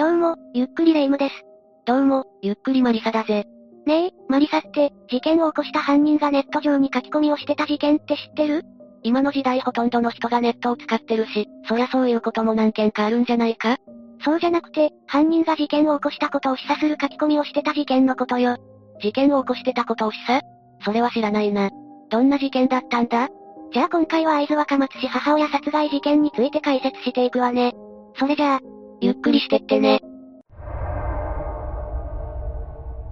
どうも、ゆっくりレ夢ムです。どうも、ゆっくりマリサだぜ。ねえ、マリサって、事件を起こした犯人がネット上に書き込みをしてた事件って知ってる？今の時代ほとんどの人がネットを使ってるし、そりゃそういうことも何件かあるんじゃないか？そうじゃなくて、犯人が事件を起こしたことを示唆する書き込みをしてた事件のことよ。事件を起こしてたことを示唆？それは知らないな。どんな事件だったんだ？じゃあ今回は会津若松市母親殺害事件について解説していくわね。それじゃあ、ゆっくりしてってね。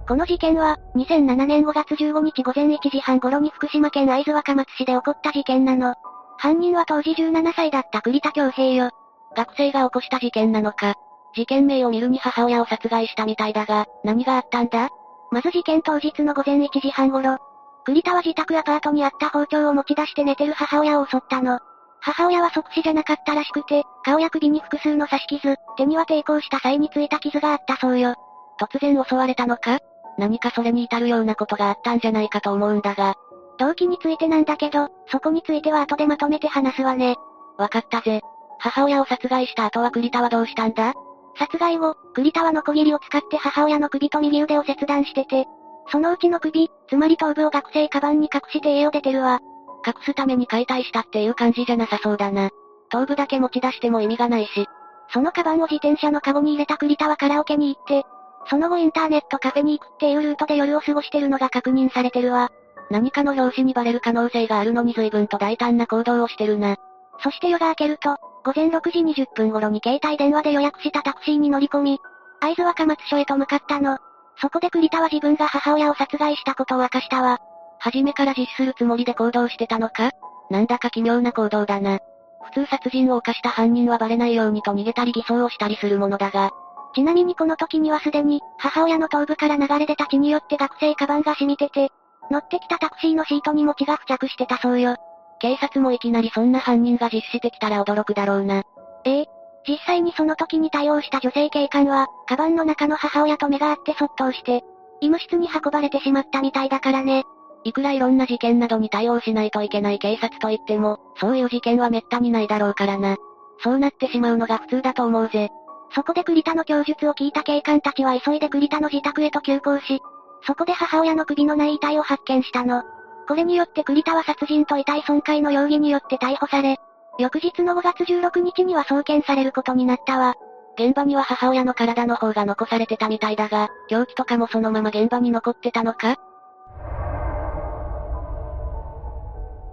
この事件は、2007年5月15日午前1時半頃に福島県会津若松市で起こった事件なの。犯人は当時17歳だった栗田京平よ。学生が起こした事件なのか。事件名を見るに母親を殺害したみたいだが、何があったんだ？まず事件当日の午前1時半頃、栗田は自宅アパートにあった包丁を持ち出して寝てる母親を襲ったの。母親は即死じゃなかったらしくて、顔や首に複数の刺し傷、手には抵抗した際についた傷があったそうよ。突然襲われたのか？何かそれに至るようなことがあったんじゃないかと思うんだが。動機についてなんだけど、そこについては後でまとめて話すわね。わかったぜ。母親を殺害した後は栗田はどうしたんだ？殺害後、栗田はノコギリを使って母親の首と右腕を切断してて、そのうちの首、つまり頭部を学生カバンに隠して家を出てるわ。隠すために解体したっていう感じじゃなさそうだな。頭部だけ持ち出しても意味がないし。そのカバンを自転車のカゴに入れた栗田はカラオケに行って、その後インターネットカフェに行くっていうルートで夜を過ごしてるのが確認されてるわ。何かの表紙にバレる可能性があるのに随分と大胆な行動をしてるな。そして夜が明けると、午前6時20分頃に携帯電話で予約したタクシーに乗り込み、会津若松署へと向かったの。そこで栗田は自分が母親を殺害したことを明かしたわ。初めから実施するつもりで行動してたのか？なんだか奇妙な行動だな。普通殺人を犯した犯人はバレないようにと逃げたり偽装をしたりするものだが、ちなみにこの時にはすでに、母親の頭部から流れ出た血によって学生カバンが染みてて、乗ってきたタクシーのシートにも血が付着してたそうよ。警察もいきなりそんな犯人が実施してきたら驚くだろうな。ええ。実際にその時に対応した女性警官は、カバンの中の母親と目が合ってそっと押して、医務室に運ばれてしまったみたいだからね。いくらいろんな事件などに対応しないといけない警察といっても、そういう事件は滅多にないだろうからな。そうなってしまうのが普通だと思うぜ。そこで栗田の供述を聞いた警官たちは急いで栗田の自宅へと急行し、そこで母親の首のない遺体を発見したの。これによって栗田は殺人と遺体損壊の容疑によって逮捕され、翌日の5月16日には送検されることになったわ。現場には母親の体の方が残されてたみたいだが、凶器とかもそのまま現場に残ってたのか？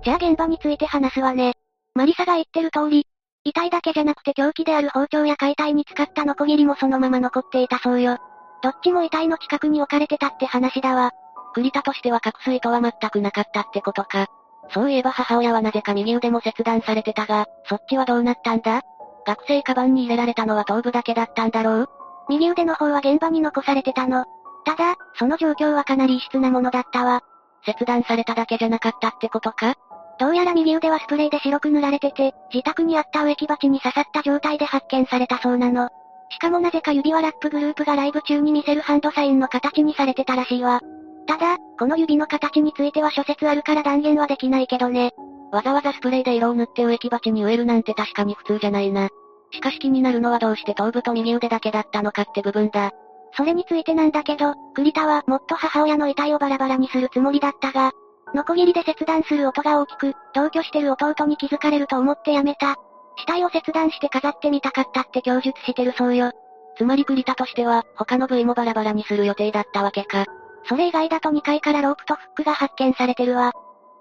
じゃあ現場について話すわね。マリサが言ってる通り、遺体だけじゃなくて凶器である包丁や解体に使ったノコギリもそのまま残っていたそうよ。どっちも遺体の近くに置かれてたって話だわ。栗田としては隠す意図は全くなかったってことか。そういえば母親はなぜか右腕も切断されてたが、そっちはどうなったんだ？学生カバンに入れられたのは頭部だけだったんだろう？右腕の方は現場に残されてたの。ただ、その状況はかなり異質なものだったわ。切断されただけじゃなかったってことか？どうやら右腕はスプレーで白く塗られてて、自宅にあった植木鉢に刺さった状態で発見されたそうなの。しかもなぜか指輪ラップグループがライブ中に見せるハンドサインの形にされてたらしいわ。ただ、この指の形については諸説あるから断言はできないけどね。わざわざスプレーで色を塗って植木鉢に植えるなんて確かに普通じゃないな。しかし気になるのはどうして頭部と右腕だけだったのかって部分だ。それについてなんだけど、栗田はもっと母親の遺体をバラバラにするつもりだったが、ノコギリで切断する音が大きく、同居してる弟に気づかれると思ってやめた。死体を切断して飾ってみたかったって供述してるそうよ。つまり栗田としては、他の部位もバラバラにする予定だったわけか。それ以外だと2階からロープとフックが発見されてるわ。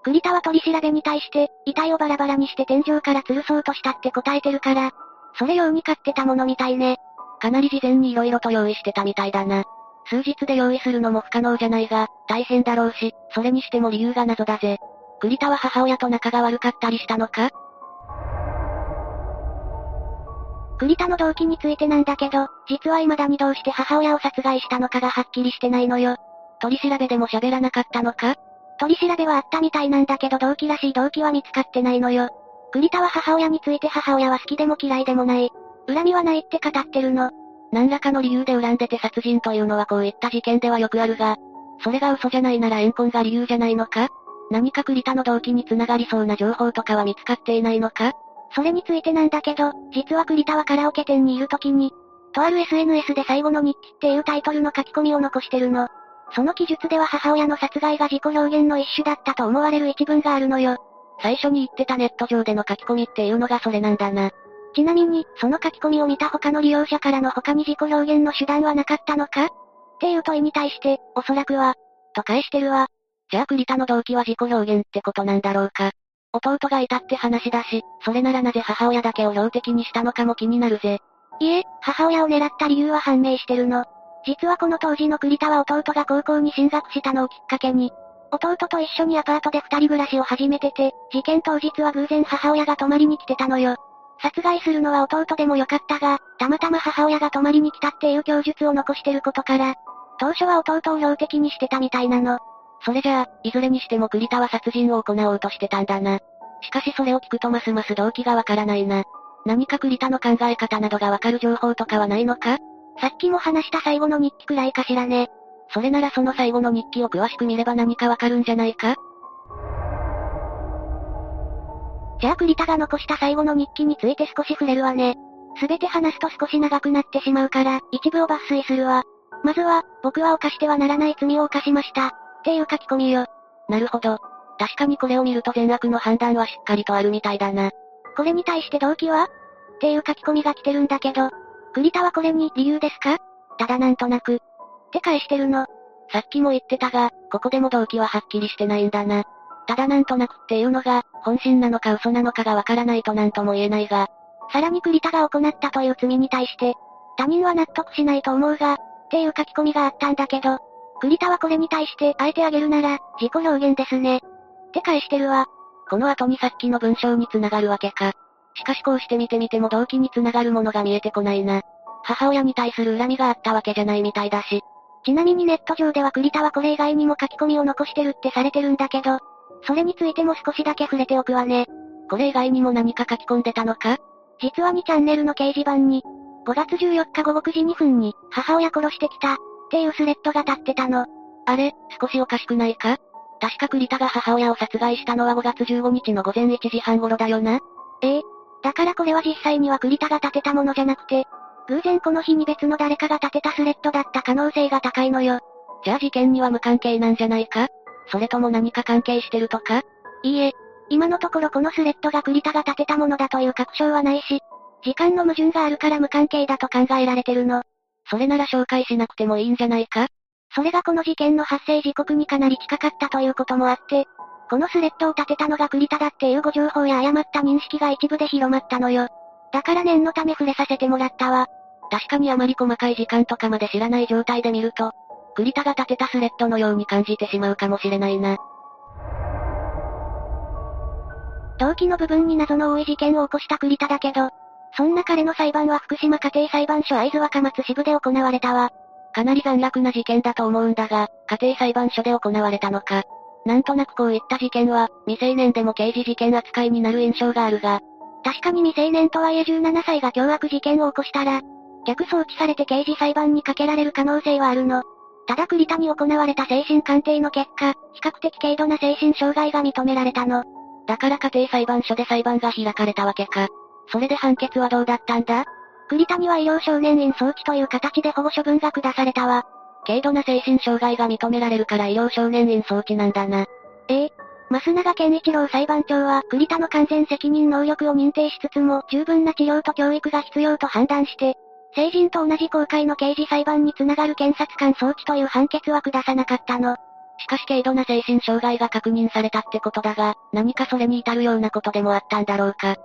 栗田は取り調べに対して、遺体をバラバラにして天井から吊るそうとしたって答えてるから、それ用に買ってたものみたいね。かなり事前に色々と用意してたみたいだな。数日で用意するのも不可能じゃないが、大変だろうし、それにしても理由が謎だぜ。栗田は母親と仲が悪かったりしたのか？栗田の動機についてなんだけど、実は未だにどうして母親を殺害したのかがはっきりしてないのよ。取り調べでも喋らなかったのか？取り調べはあったみたいなんだけど動機らしい動機は見つかってないのよ。栗田は母親について母親は好きでも嫌いでもない。恨みはないって語ってるの。何らかの理由で恨んでて殺人というのはこういった事件ではよくあるが、それが嘘じゃないなら怨恨が理由じゃないのか？何か栗田の動機につながりそうな情報とかは見つかっていないのか？それについてなんだけど、実は栗田はカラオケ店にいる時に、とある SNS で最後の日記っていうタイトルの書き込みを残してるの。その記述では母親の殺害が自己表現の一種だったと思われる一文があるのよ。最初に言ってたネット上での書き込みっていうのがそれなんだな。ちなみに、その書き込みを見た他の利用者からの他に自己表現の手段はなかったのか？っていう問いに対して、おそらくは、と返してるわ。じゃあ栗田の動機は自己表現ってことなんだろうか？弟がいたって話だし、それならなぜ母親だけを標的にしたのかも気になるぜ。いえ、母親を狙った理由は判明してるの。実はこの当時の栗田は弟が高校に進学したのをきっかけに、弟と一緒にアパートで二人暮らしを始めてて、事件当日は偶然母親が泊まりに来てたのよ。殺害するのは弟でもよかったが、たまたま母親が泊まりに来たっていう供述を残してることから、当初は弟を標的にしてたみたいなの。それじゃあ、いずれにしても栗田は殺人を行おうとしてたんだな。しかしそれを聞くとますます動機がわからないな。何か栗田の考え方などがわかる情報とかはないのか？さっきも話した最後の日記くらいかしらね。それならその最後の日記を詳しく見れば何かわかるんじゃないか？じゃあ栗田が残した最後の日記について少し触れるわね。すべて話すと少し長くなってしまうから、一部を抜粋するわ。まずは、僕は犯してはならない罪を犯しました。っていう書き込みよ。なるほど。確かにこれを見ると善悪の判断はしっかりとあるみたいだな。これに対して動機は？っていう書き込みが来てるんだけど、栗田はこれに理由ですか？ただなんとなく。って返してるの。さっきも言ってたが、ここでも動機ははっきりしてないんだな。ただなんとなくっていうのが、本心なのか嘘なのかがわからないとなんとも言えないが。さらに栗田が行ったという罪に対して、他人は納得しないと思うが、っていう書き込みがあったんだけど、栗田はこれに対して、あえてあげるなら、自己表現ですね。って返してるわ。この後にさっきの文章に繋がるわけか。しかしこうして見てみても動機に繋がるものが見えてこないな。母親に対する恨みがあったわけじゃないみたいだし。ちなみにネット上では栗田はこれ以外にも書き込みを残してるってされてるんだけど、それについても少しだけ触れておくわね。これ以外にも何か書き込んでたのか？実は2チャンネルの掲示板に、5月14日午後9時2分に、母親殺してきた、っていうスレッドが立ってたの。あれ、少しおかしくないか？確か栗田が母親を殺害したのは5月15日の午前1時半頃だよな。ええ。だからこれは実際には栗田が立てたものじゃなくて、偶然この日に別の誰かが立てたスレッドだった可能性が高いのよ。じゃあ事件には無関係なんじゃないか？それとも何か関係してるとか？いいえ。今のところこのスレッドが栗田が立てたものだという確証はないし、時間の矛盾があるから無関係だと考えられてるの。それなら紹介しなくてもいいんじゃないか？それがこの事件の発生時刻にかなり近かったということもあって、このスレッドを立てたのが栗田だっていうご情報や誤った認識が一部で広まったのよ。だから念のため触れさせてもらったわ。確かにあまり細かい時間とかまで知らない状態で見ると、栗田が立てたスレッドのように感じてしまうかもしれないな。動機の部分に謎の多い事件を起こした栗田だけど、そんな彼の裁判は福島家庭裁判所会津若松支部で行われたわ。かなり残虐な事件だと思うんだが、家庭裁判所で行われたのか。なんとなくこういった事件は、未成年でも刑事事件扱いになる印象があるが。確かに未成年とはいえ17歳が凶悪事件を起こしたら、逆送致されて刑事裁判にかけられる可能性はあるの。ただ栗田に行われた精神鑑定の結果、比較的軽度な精神障害が認められたの。だから家庭裁判所で裁判が開かれたわけか。それで判決はどうだったんだ？栗田には医療少年院送致という形で保護処分が下されたわ。軽度な精神障害が認められるから医療少年院送致なんだな。ええ。増永健一郎裁判長は栗田の完全責任能力を認定しつつも十分な治療と教育が必要と判断して、成人と同じ公開の刑事裁判につながる検察官送致という判決は下さなかったの。しかし軽度な精神障害が確認されたってことだが、何かそれに至るようなことでもあったんだろうか。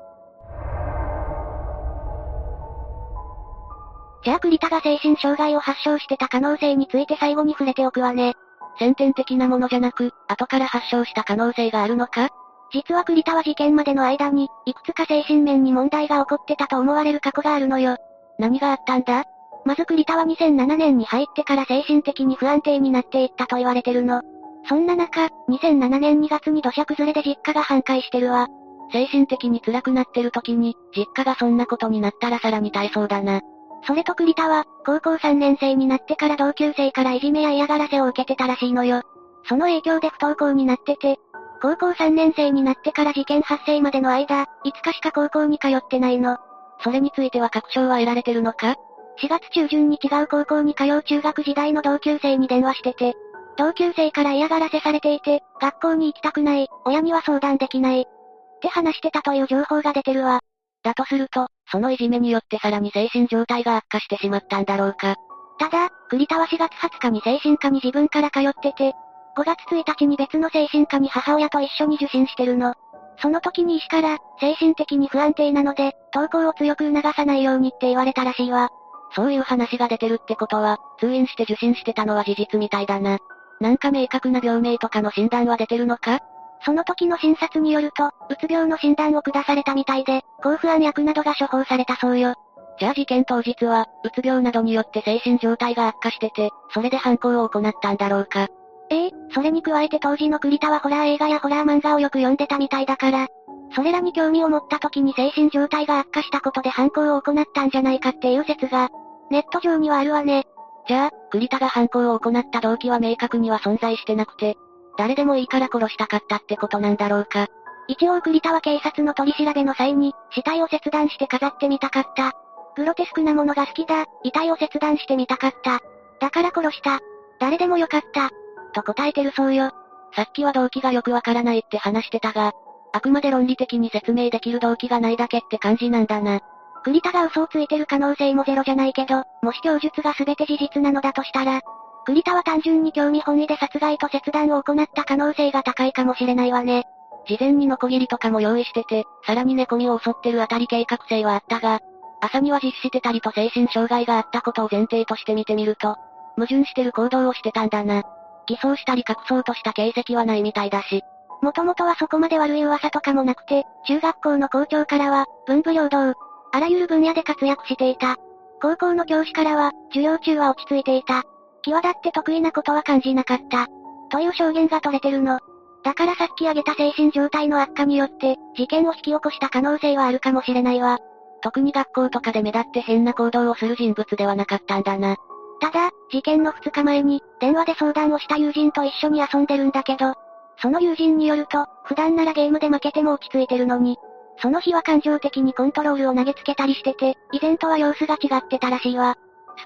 じゃあ栗田が精神障害を発症してた可能性について最後に触れておくわね。先天的なものじゃなく、後から発症した可能性があるのか？実は栗田は事件までの間に、いくつか精神面に問題が起こってたと思われる過去があるのよ。何があったんだ？まず栗田は2007年に入ってから精神的に不安定になっていったと言われてるの。そんな中、2007年2月に土砂崩れで実家が半壊してるわ。精神的に辛くなってる時に、実家がそんなことになったらさらに大そうだな。それと栗田は、高校3年生になってから同級生からいじめや嫌がらせを受けてたらしいのよ。その影響で不登校になってて、高校3年生になってから事件発生までの間、いつかしか高校に通ってないの。それについては確証は得られてるのか？4月中旬に違う高校に通う中学時代の同級生に電話してて、同級生から嫌がらせされていて、学校に行きたくない、親には相談できない。って話してたという情報が出てるわ。だとすると、そのいじめによってさらに精神状態が悪化してしまったんだろうか。ただ、栗田は4月20日に精神科に自分から通ってて、5月1日に別の精神科に母親と一緒に受診してるの。その時に医師から、精神的に不安定なので、登校を強く促さないようにって言われたらしいわ。そういう話が出てるってことは、通院して受診してたのは事実みたいだな。なんか明確な病名とかの診断は出てるのか？その時の診察によると、うつ病の診断を下されたみたいで、抗不安薬などが処方されたそうよ。じゃあ事件当日は、うつ病などによって精神状態が悪化してて、それで犯行を行ったんだろうか。ええそれに加えて当時の栗田はホラー映画やホラー漫画をよく読んでたみたいだから、それらに興味を持った時に精神状態が悪化したことで犯行を行ったんじゃないかっていう説が、ネット上にはあるわね。じゃあ、栗田が犯行を行った動機は明確には存在してなくて、誰でもいいから殺したかったってことなんだろうか。一応栗田は警察の取り調べの際に、死体を切断して飾ってみたかった。グロテスクなものが好きだ、遺体を切断してみたかった。だから殺した。誰でもよかった。と答えてるそうよ。さっきは動機がよくわからないって話してたが、あくまで論理的に説明できる動機がないだけって感じなんだな。栗田が嘘をついてる可能性もゼロじゃないけど、もし供述が全て事実なのだとしたら、栗田は単純に興味本位で殺害と切断を行った可能性が高いかもしれないわね。事前にノコギリとかも用意してて、さらに寝込みを襲ってるあたり計画性はあったが、朝には実施してたりと精神障害があったことを前提として見てみると、矛盾してる行動をしてたんだな。偽装したり隠そうとした形跡はないみたいだし。もともとはそこまで悪い噂とかもなくて、中学校の校長からは、文武両道、あらゆる分野で活躍していた。高校の教師からは、授業中は落ち着いていた。際立って得意なことは感じなかった。という証言が取れてるの。だからさっき挙げた精神状態の悪化によって、事件を引き起こした可能性はあるかもしれないわ。特に学校とかで目立って変な行動をする人物ではなかったんだな。ただ、事件の2日前に、電話で相談をした友人と一緒に遊んでるんだけど、その友人によると、普段ならゲームで負けても落ち着いてるのに、その日は感情的にコントロールを投げつけたりしてて、以前とは様子が違ってたらしいわ。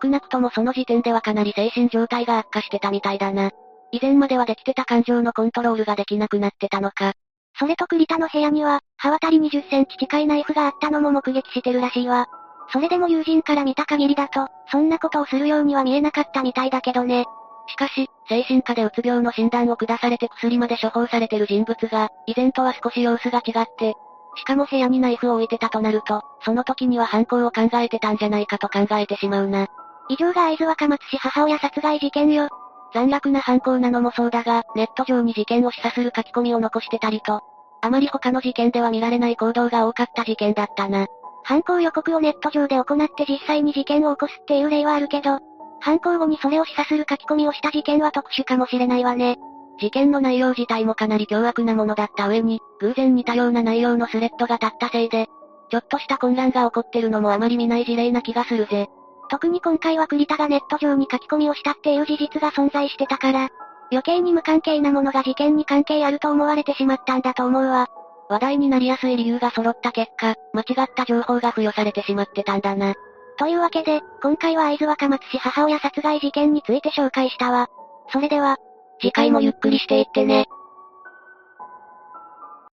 少なくともその時点ではかなり精神状態が悪化してたみたいだな。以前まではできてた感情のコントロールができなくなってたのか。それと栗田の部屋には、刃渡り20センチ近いナイフがあったのも目撃してるらしいわ。それでも友人から見た限りだと、そんなことをするようには見えなかったみたいだけどね。しかし、精神科でうつ病の診断を下されて薬まで処方されてる人物が、以前とは少し様子が違って、しかも部屋にナイフを置いてたとなると、その時には犯行を考えてたんじゃないかと考えてしまうな。以上が会津若松市母親殺害事件よ。残虐な犯行なのもそうだが、ネット上に事件を示唆する書き込みを残してたりと、あまり他の事件では見られない行動が多かった事件だったな。犯行予告をネット上で行って実際に事件を起こすっていう例はあるけど、犯行後にそれを示唆する書き込みをした事件は特殊かもしれないわね。事件の内容自体もかなり凶悪なものだった上に、偶然似たような内容のスレッドが立ったせいで、ちょっとした混乱が起こってるのもあまり見ない事例な気がするぜ。特に今回は栗田がネット上に書き込みをしたっていう事実が存在してたから、余計に無関係なものが事件に関係あると思われてしまったんだと思うわ。話題になりやすい理由が揃った結果、間違った情報が付与されてしまってたんだな。というわけで、今回は会津若松市母親殺害事件について紹介したわ。それでは、次回もゆっくりしていってね。